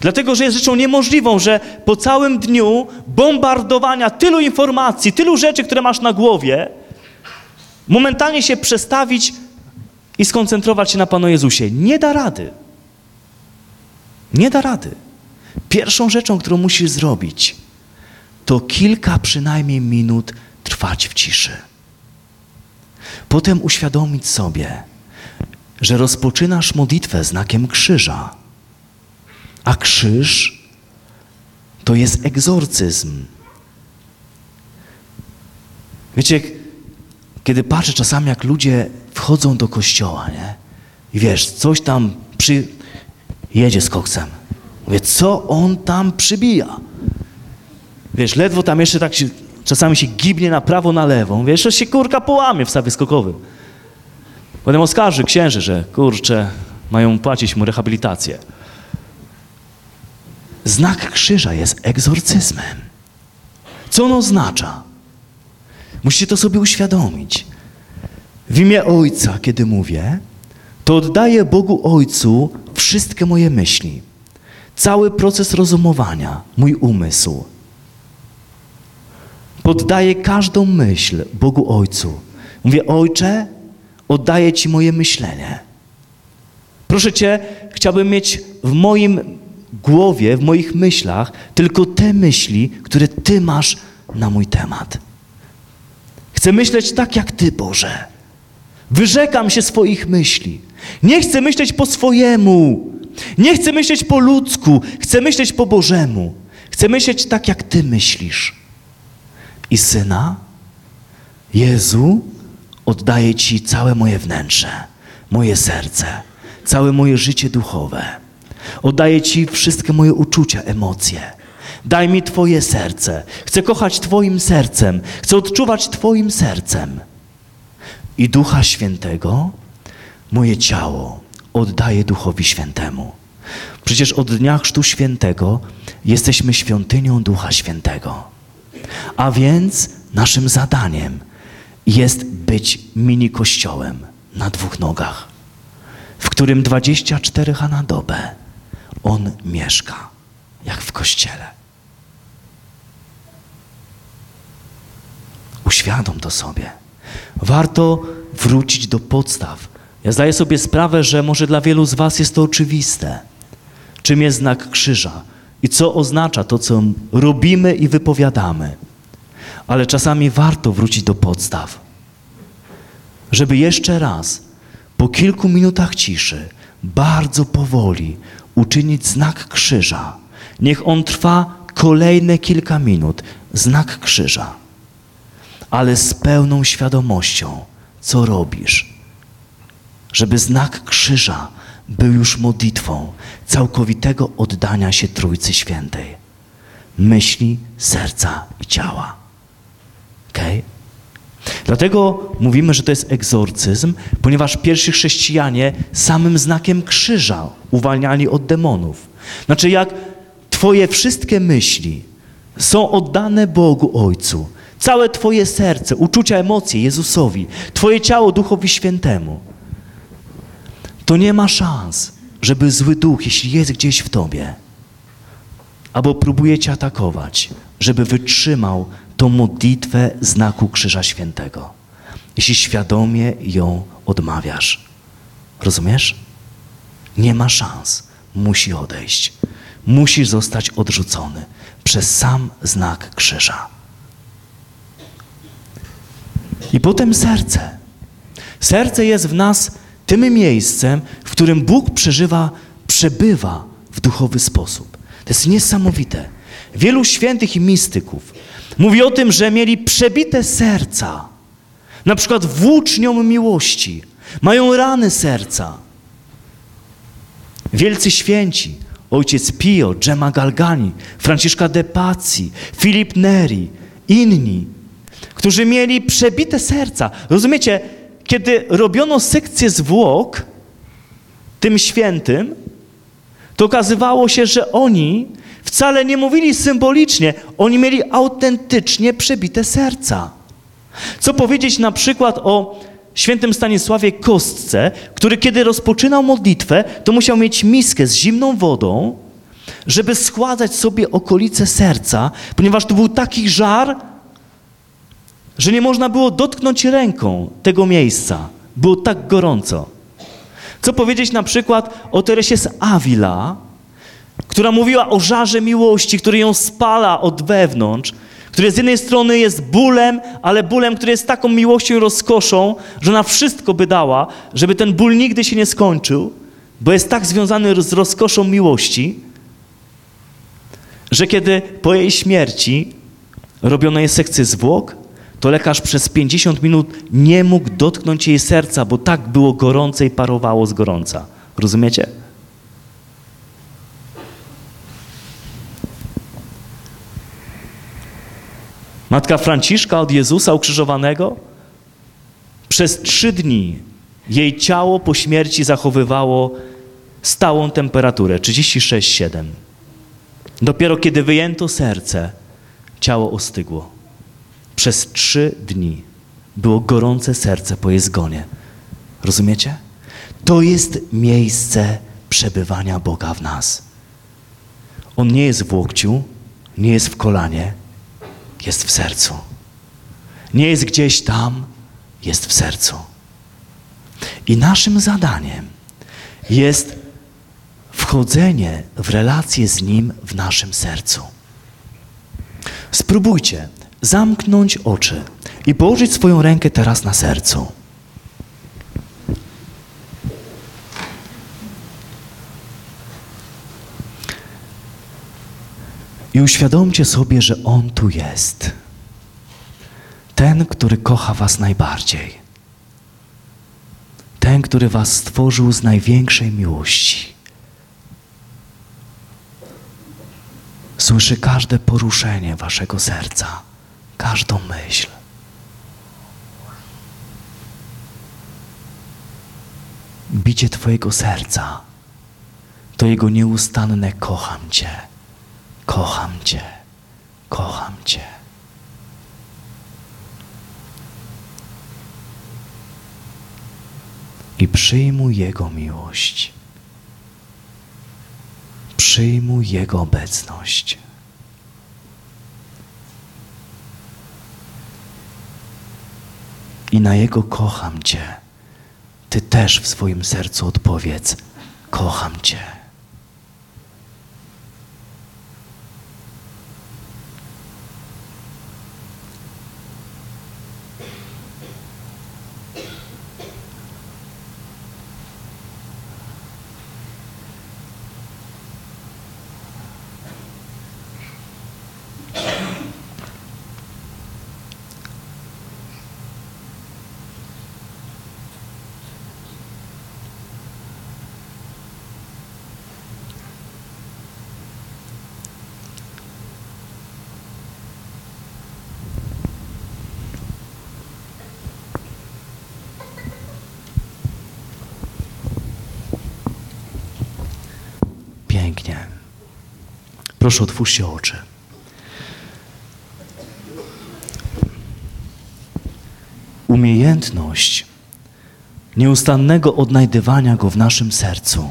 [SPEAKER 1] Dlatego, że jest rzeczą niemożliwą, że po całym dniu bombardowania tylu informacji, tylu rzeczy, które masz na głowie, momentalnie się przestawić i skoncentrować się na Panu Jezusie. Nie da rady. Nie da rady. Pierwszą rzeczą, którą musisz zrobić, to kilka przynajmniej minut trwać w ciszy. Potem uświadomić sobie, że rozpoczynasz modlitwę znakiem krzyża, a krzyż to jest egzorcyzm. Wiecie, kiedy patrzę czasami, jak ludzie wchodzą do kościoła, nie? I wiesz, coś tam przy... jedzie z koksem. Mówię, co on tam przybija? Wiesz, ledwo tam jeszcze tak się czasami się gibnie na prawo, na lewą, wiesz, że się kurka połamie w stawie skokowym. Potem oskarży księży, że kurczę, mają płacić mu rehabilitację. Znak krzyża jest egzorcyzmem. Co on oznacza? Musicie to sobie uświadomić. W imię Ojca, kiedy mówię, to oddaję Bogu Ojcu wszystkie moje myśli, cały proces rozumowania, mój umysł. Poddaję każdą myśl Bogu Ojcu. Mówię, Ojcze, oddaję Ci moje myślenie. Proszę Cię, chciałbym mieć w moim głowie, w moich myślach tylko te myśli, które Ty masz na mój temat. Chcę myśleć tak jak Ty, Boże. Wyrzekam się swoich myśli. Nie chcę myśleć po swojemu. Nie chcę myśleć po ludzku. Chcę myśleć po Bożemu. Chcę myśleć tak, jak Ty myślisz. I Syna, Jezu, oddaję Ci całe moje wnętrze, moje serce, całe moje życie duchowe. Oddaję Ci wszystkie moje uczucia, emocje. Daj mi Twoje serce. Chcę kochać Twoim sercem. Chcę odczuwać Twoim sercem. I Ducha Świętego, moje ciało oddaję Duchowi Świętemu. Przecież od dnia Chrztu Świętego jesteśmy świątynią Ducha Świętego. A więc naszym zadaniem jest być mini kościołem na dwóch nogach, w którym 24 na dobę On mieszka, jak w kościele. Uświadom to sobie. Warto wrócić do podstaw. Ja zdaję sobie sprawę, że może dla wielu z Was jest to oczywiste. Czym jest znak krzyża i co oznacza to, co robimy i wypowiadamy. Ale czasami warto wrócić do podstaw, żeby jeszcze raz, po kilku minutach ciszy, bardzo powoli uczynić znak krzyża. Niech on trwa kolejne kilka minut, znak krzyża ale z pełną świadomością, co robisz. Żeby znak krzyża był już modlitwą całkowitego oddania się Trójcy Świętej. Myśli, serca i ciała. Okay? Dlatego mówimy, że to jest egzorcyzm, ponieważ pierwsi chrześcijanie samym znakiem krzyża uwalniali od demonów. Znaczy, jak Twoje wszystkie myśli są oddane Bogu Ojcu, Całe Twoje serce, uczucia, emocje Jezusowi, Twoje ciało Duchowi Świętemu. To nie ma szans, żeby zły duch, jeśli jest gdzieś w Tobie, albo próbuje Cię atakować, żeby wytrzymał tą modlitwę znaku Krzyża Świętego. Jeśli świadomie ją odmawiasz. Rozumiesz? Nie ma szans. Musi odejść. Musi zostać odrzucony przez sam znak krzyża. I potem serce. Serce jest w nas tym miejscem, w którym Bóg przeżywa, przebywa w duchowy sposób. To jest niesamowite. Wielu świętych i mistyków mówi o tym, że mieli przebite serca. Na przykład włócznią miłości. Mają rany serca. Wielcy święci, ojciec Pio, Gemma Galgani, Franciszka de Pazzi, Filip Neri, inni którzy mieli przebite serca. Rozumiecie, kiedy robiono sekcję zwłok tym świętym, to okazywało się, że oni wcale nie mówili symbolicznie, oni mieli autentycznie przebite serca. Co powiedzieć na przykład o świętym Stanisławie Kostce, który kiedy rozpoczynał modlitwę, to musiał mieć miskę z zimną wodą, żeby składać sobie okolice serca, ponieważ to był taki żar, że nie można było dotknąć ręką tego miejsca. Było tak gorąco. Co powiedzieć na przykład o Teresie z Avila, która mówiła o żarze miłości, który ją spala od wewnątrz, który z jednej strony jest bólem, ale bólem, który jest taką miłością i rozkoszą, że ona wszystko by dała, żeby ten ból nigdy się nie skończył, bo jest tak związany z rozkoszą miłości, że kiedy po jej śmierci robiono jej sekcję zwłok, to lekarz przez 50 minut nie mógł dotknąć jej serca, bo tak było gorące i parowało z gorąca. Rozumiecie? Matka Franciszka od Jezusa ukrzyżowanego przez trzy dni jej ciało po śmierci zachowywało stałą temperaturę 36,7. Dopiero kiedy wyjęto serce, ciało ostygło. Przez trzy dni było gorące serce po jej zgonie. Rozumiecie? To jest miejsce przebywania Boga w nas. On nie jest w łokciu, nie jest w kolanie, jest w sercu. Nie jest gdzieś tam, jest w sercu. I naszym zadaniem jest wchodzenie w relację z Nim w naszym sercu. Spróbujcie zamknąć oczy i położyć swoją rękę teraz na sercu. I uświadomcie sobie, że On tu jest. Ten, który kocha Was najbardziej. Ten, który Was stworzył z największej miłości. Słyszy każde poruszenie Waszego serca, każdą myśl. Bicie Twojego serca to Jego nieustanne kocham Cię. Kocham Cię, kocham Cię. I przyjmuj Jego miłość. Przyjmuj Jego obecność. I na Jego kocham Cię. Ty też w swoim sercu odpowiedz: Kocham Cię. Pięknie. Proszę, otwórzcie oczy. Umiejętność nieustannego odnajdywania Go w naszym sercu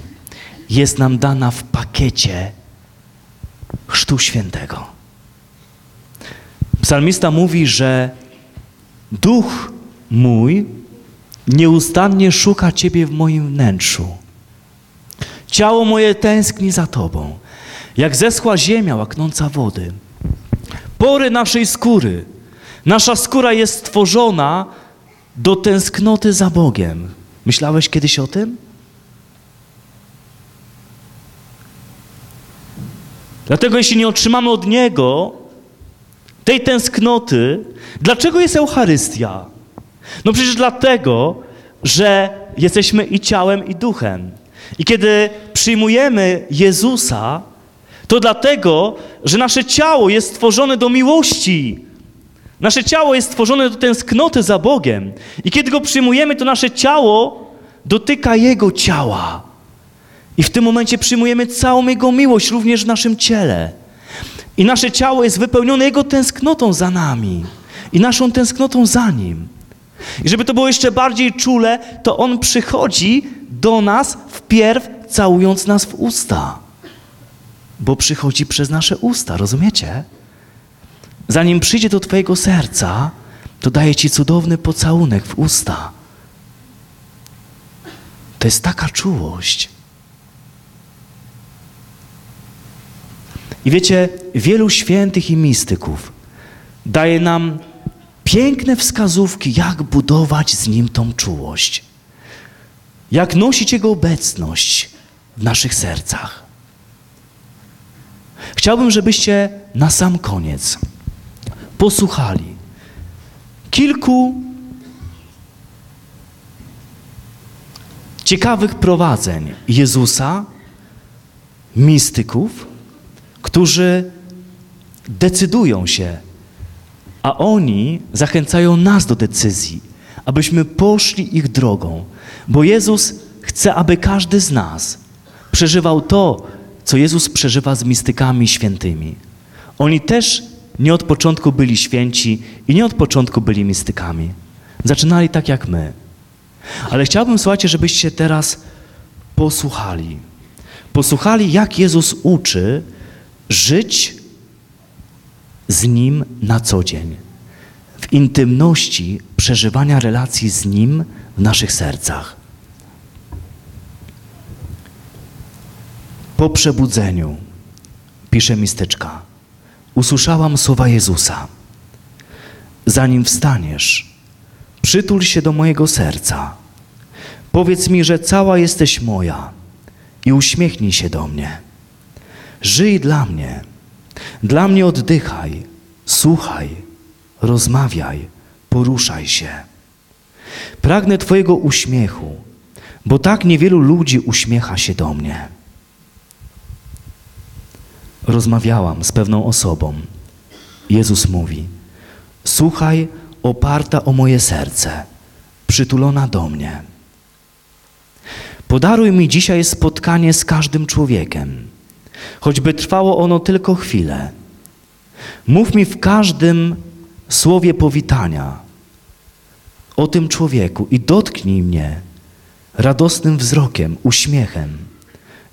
[SPEAKER 1] jest nam dana w pakiecie Chrztu Świętego. Psalmista mówi, że duch mój nieustannie szuka Ciebie w moim wnętrzu. Ciało moje tęskni za Tobą, jak zeschła ziemia łaknąca wody. Pory naszej skóry. Nasza skóra jest stworzona do tęsknoty za Bogiem. Myślałeś kiedyś o tym? Dlatego, jeśli nie otrzymamy od Niego tej tęsknoty, dlaczego jest Eucharystia? No przecież dlatego, że jesteśmy i ciałem, i duchem. I kiedy przyjmujemy Jezusa, to dlatego, że nasze ciało jest stworzone do miłości. Nasze ciało jest stworzone do tęsknoty za Bogiem. I kiedy Go przyjmujemy, to nasze ciało dotyka Jego ciała. I w tym momencie przyjmujemy całą Jego miłość również w naszym ciele. I nasze ciało jest wypełnione Jego tęsknotą za nami i naszą tęsknotą za Nim. I żeby to było jeszcze bardziej czule, to On przychodzi do nas wpierw całując nas w usta. Bo przychodzi przez nasze usta, rozumiecie? Zanim przyjdzie do Twojego serca, to daje Ci cudowny pocałunek w usta. To jest taka czułość. I wiecie, wielu świętych i mistyków daje nam piękne wskazówki, jak budować z Nim tą czułość. Jak nosić Jego obecność w naszych sercach. Chciałbym, żebyście na sam koniec posłuchali kilku ciekawych prowadzeń Jezusa, mistyków, którzy decydują się A oni zachęcają nas do decyzji, abyśmy poszli ich drogą, bo Jezus chce, aby każdy z nas przeżywał to, co Jezus przeżywa z mistykami świętymi. Oni też nie od początku byli święci i nie od początku byli mistykami. Zaczynali tak jak my. Ale chciałbym, słuchajcie, żebyście teraz posłuchali. Posłuchali, jak Jezus uczy żyć z Nim na co dzień. W intymności przeżywania relacji z Nim w naszych sercach. Po przebudzeniu, pisze mistyczka, usłyszałam słowa Jezusa. Zanim wstaniesz, przytul się do mojego serca. Powiedz mi, że cała jesteś moja i uśmiechnij się do mnie. Żyj dla mnie, dla mnie oddychaj, słuchaj, rozmawiaj, poruszaj się. Pragnę Twojego uśmiechu, bo tak niewielu ludzi uśmiecha się do mnie. Rozmawiałam z pewną osobą. Jezus mówi: Słuchaj, oparta o moje serce, przytulona do mnie. Podaruj mi dzisiaj spotkanie z każdym człowiekiem, choćby trwało ono tylko chwilę. Mów mi w każdym słowie powitania o tym człowieku i dotknij mnie radosnym wzrokiem, uśmiechem,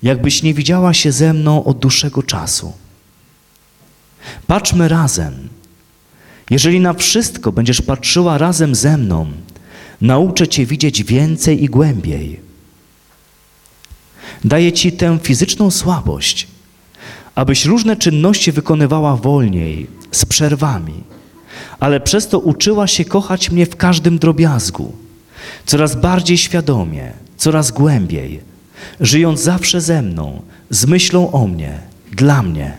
[SPEAKER 1] jakbyś nie widziała się ze mną od dłuższego czasu. Patrzmy razem. Jeżeli na wszystko będziesz patrzyła razem ze mną, nauczę Cię widzieć więcej i głębiej. Daję Ci tę fizyczną słabość, abyś różne czynności wykonywała wolniej, z przerwami, ale przez to uczyła się kochać mnie w każdym drobiazgu, coraz bardziej świadomie, coraz głębiej, żyjąc zawsze ze mną, z myślą o mnie, dla mnie.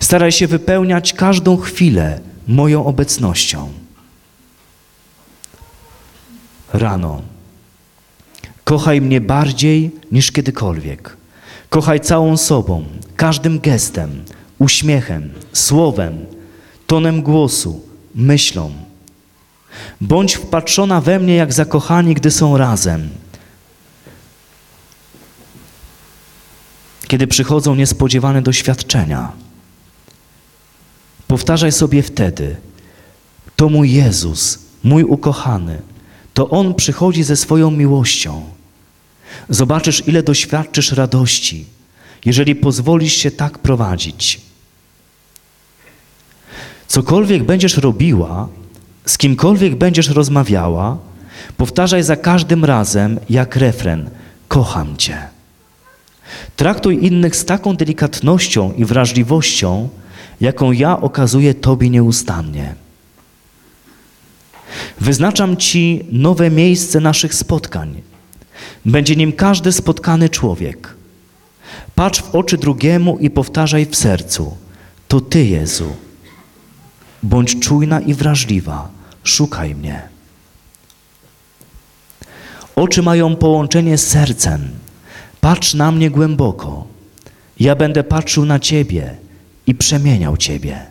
[SPEAKER 1] Staraj się wypełniać każdą chwilę moją obecnością. Rano. Kochaj mnie bardziej niż kiedykolwiek. Kochaj całą sobą, każdym gestem, uśmiechem, słowem, tonem głosu, myślą. Bądź wpatrzona we mnie jak zakochani, gdy są razem. Kiedy przychodzą niespodziewane doświadczenia, powtarzaj sobie wtedy: To mój Jezus, mój ukochany, to On przychodzi ze swoją miłością. Zobaczysz, ile doświadczysz radości, jeżeli pozwolisz się tak prowadzić. Cokolwiek będziesz robiła, z kimkolwiek będziesz rozmawiała, powtarzaj za każdym razem jak refren: Kocham Cię. Traktuj innych z taką delikatnością i wrażliwością, jaką ja okazuję Tobie nieustannie. Wyznaczam Ci nowe miejsce naszych spotkań. Będzie nim każdy spotkany człowiek. Patrz w oczy drugiemu i powtarzaj w sercu: To Ty, Jezu. Bądź czujna i wrażliwa, szukaj mnie. Oczy mają połączenie z sercem. Patrz na mnie głęboko. Ja będę patrzył na Ciebie i przemieniał Ciebie.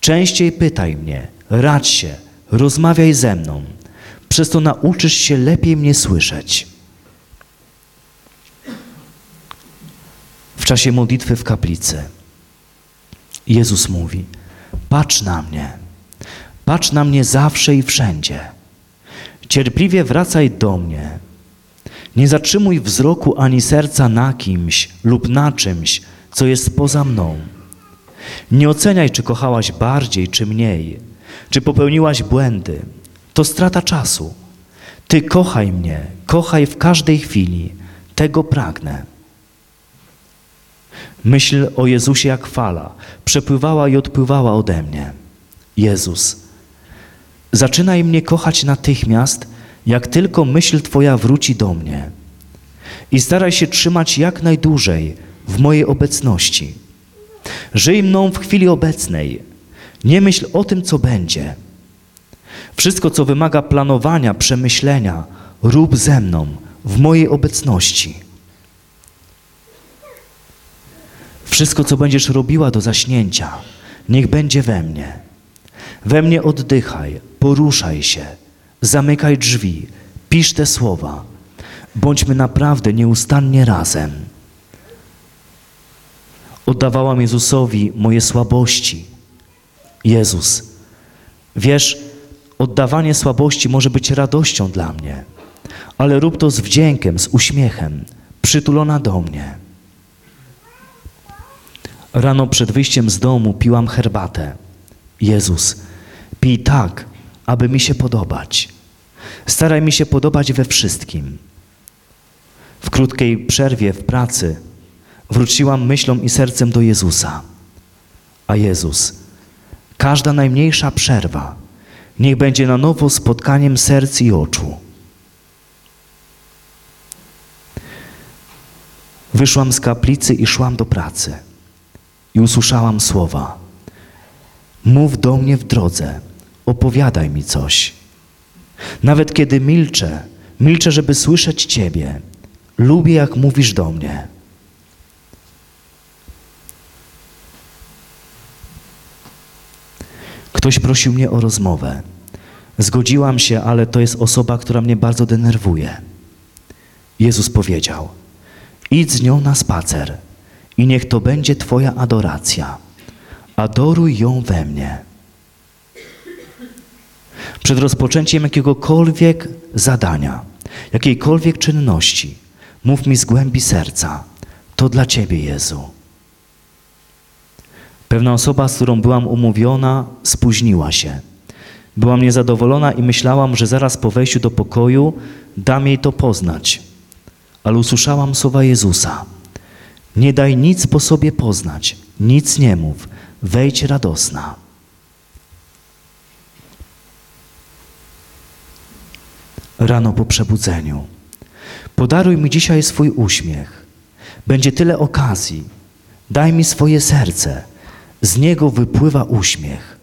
[SPEAKER 1] Częściej pytaj mnie, radź się, rozmawiaj ze mną. Przez to nauczysz się lepiej mnie słyszeć. W czasie modlitwy w kaplicy Jezus mówi: Patrz na mnie, patrz na mnie zawsze i wszędzie. Cierpliwie wracaj do mnie. Nie zatrzymuj wzroku ani serca na kimś lub na czymś, co jest poza mną. Nie oceniaj, czy kochałaś bardziej, czy mniej, czy popełniłaś błędy. To strata czasu. Ty kochaj mnie, kochaj w każdej chwili. Tego pragnę. Myśl o Jezusie jak fala, przepływała i odpływała ode mnie. Jezus, zaczynaj mnie kochać natychmiast, jak tylko myśl Twoja wróci do mnie. I staraj się trzymać jak najdłużej w mojej obecności. Żyj mną w chwili obecnej. Nie myśl o tym, co będzie. Wszystko, co wymaga planowania, przemyślenia, rób ze mną w mojej obecności. Wszystko, co będziesz robiła do zaśnięcia, niech będzie we mnie. We mnie oddychaj, poruszaj się, zamykaj drzwi, pisz te słowa. Bądźmy naprawdę nieustannie razem. Oddawałam Jezusowi moje słabości. Jezus, wiesz, oddawanie słabości może być radością dla mnie, ale rób to z wdziękiem, z uśmiechem, przytulona do mnie. Rano przed wyjściem z domu piłam herbatę. Jezus, pij tak, aby mi się podobać. Staraj mi się podobać we wszystkim. W krótkiej przerwie w pracy wróciłam myślą i sercem do Jezusa. A Jezus, każda najmniejsza przerwa niech będzie na nowo spotkaniem serc i oczu. Wyszłam z kaplicy i szłam do pracy i usłyszałam słowa: Mów do mnie w drodze, opowiadaj mi coś. Nawet kiedy milczę, milczę, żeby słyszeć Ciebie. Lubię, jak mówisz do mnie. Ktoś prosił mnie o rozmowę. Zgodziłam się, ale to jest osoba, która mnie bardzo denerwuje. Jezus powiedział: Idź z nią na spacer i niech to będzie Twoja adoracja. Adoruj ją we mnie. Przed rozpoczęciem jakiegokolwiek zadania, jakiejkolwiek czynności, mów mi z głębi serca: To dla Ciebie, Jezu. Pewna osoba, z którą byłam umówiona, spóźniła się. Byłam niezadowolona i myślałam, że zaraz po wejściu do pokoju dam jej to poznać. Ale usłyszałam słowa Jezusa: Nie daj nic po sobie poznać, nic nie mów, wejdź radosna. Rano po przebudzeniu. Podaruj mi dzisiaj swój uśmiech. Będzie tyle okazji. Daj mi swoje serce. Z niego wypływa uśmiech.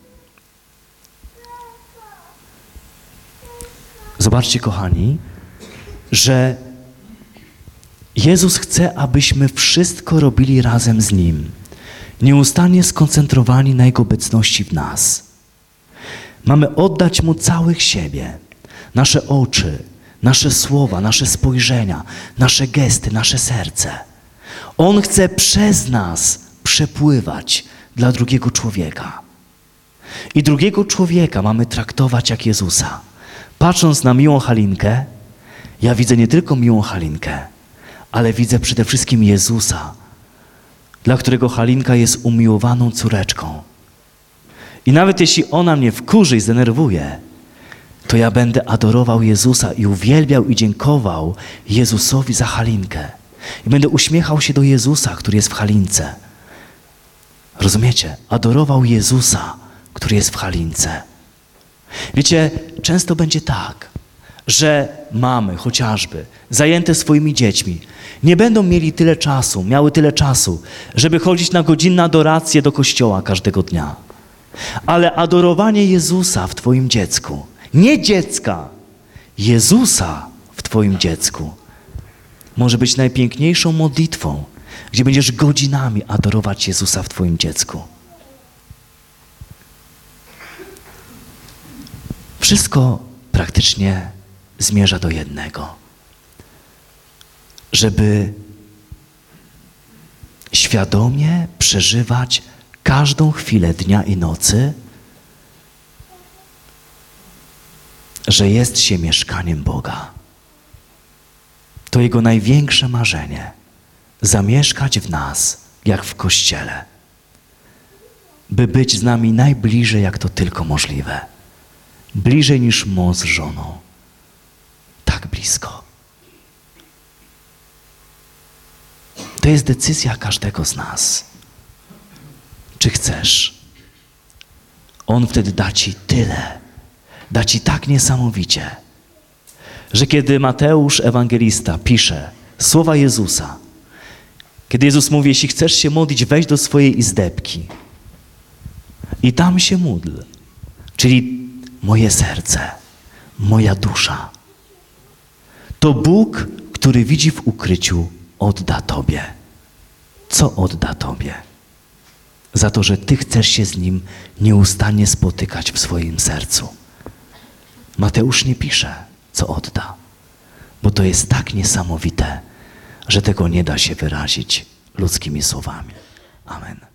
[SPEAKER 1] Zobaczcie, kochani, że Jezus chce, abyśmy wszystko robili razem z Nim, nieustannie skoncentrowani na Jego obecności w nas. Mamy oddać Mu całych siebie, nasze oczy, nasze słowa, nasze spojrzenia, nasze gesty, nasze serce. On chce przez nas przepływać dla drugiego człowieka. I drugiego człowieka mamy traktować jak Jezusa. Patrząc na miłą Halinkę, ja widzę nie tylko miłą Halinkę, ale widzę przede wszystkim Jezusa, dla którego Halinka jest umiłowaną córeczką. I nawet jeśli ona mnie wkurzy i zdenerwuje, to ja będę adorował Jezusa i uwielbiał i dziękował Jezusowi za Halinkę. I będę uśmiechał się do Jezusa, który jest w Halince. Rozumiecie? Adorował Jezusa, który jest w Halince. Wiecie, często będzie tak, że mamy chociażby zajęte swoimi dziećmi nie będą mieli tyle czasu, miały tyle czasu, żeby chodzić na godzinne adoracje do kościoła każdego dnia. Ale adorowanie Jezusa w Twoim dziecku, nie dziecka, Jezusa w Twoim dziecku, może być najpiękniejszą modlitwą, gdzie będziesz godzinami adorować Jezusa w Twoim dziecku. Wszystko praktycznie zmierza do jednego. Żeby świadomie przeżywać każdą chwilę dnia i nocy, że jest się mieszkaniem Boga. To Jego największe marzenie zamieszkać w nas, jak w Kościele, by być z nami najbliżej, jak to tylko możliwe. Bliżej niż mąż z żoną. Tak blisko. To jest decyzja każdego z nas. Czy chcesz? On wtedy da ci tyle, da ci tak niesamowicie, że kiedy Mateusz, ewangelista, pisze słowa Jezusa, kiedy Jezus mówi, jeśli chcesz się modlić, wejdź do swojej izdebki i tam się módl, czyli moje serce, moja dusza. To Bóg, który widzi w ukryciu, odda Tobie. Co odda Tobie? za to, że Ty chcesz się z Nim nieustannie spotykać w swoim sercu. Mateusz nie pisze, co odda, bo to jest tak niesamowite, że tego nie da się wyrazić ludzkimi słowami. Amen.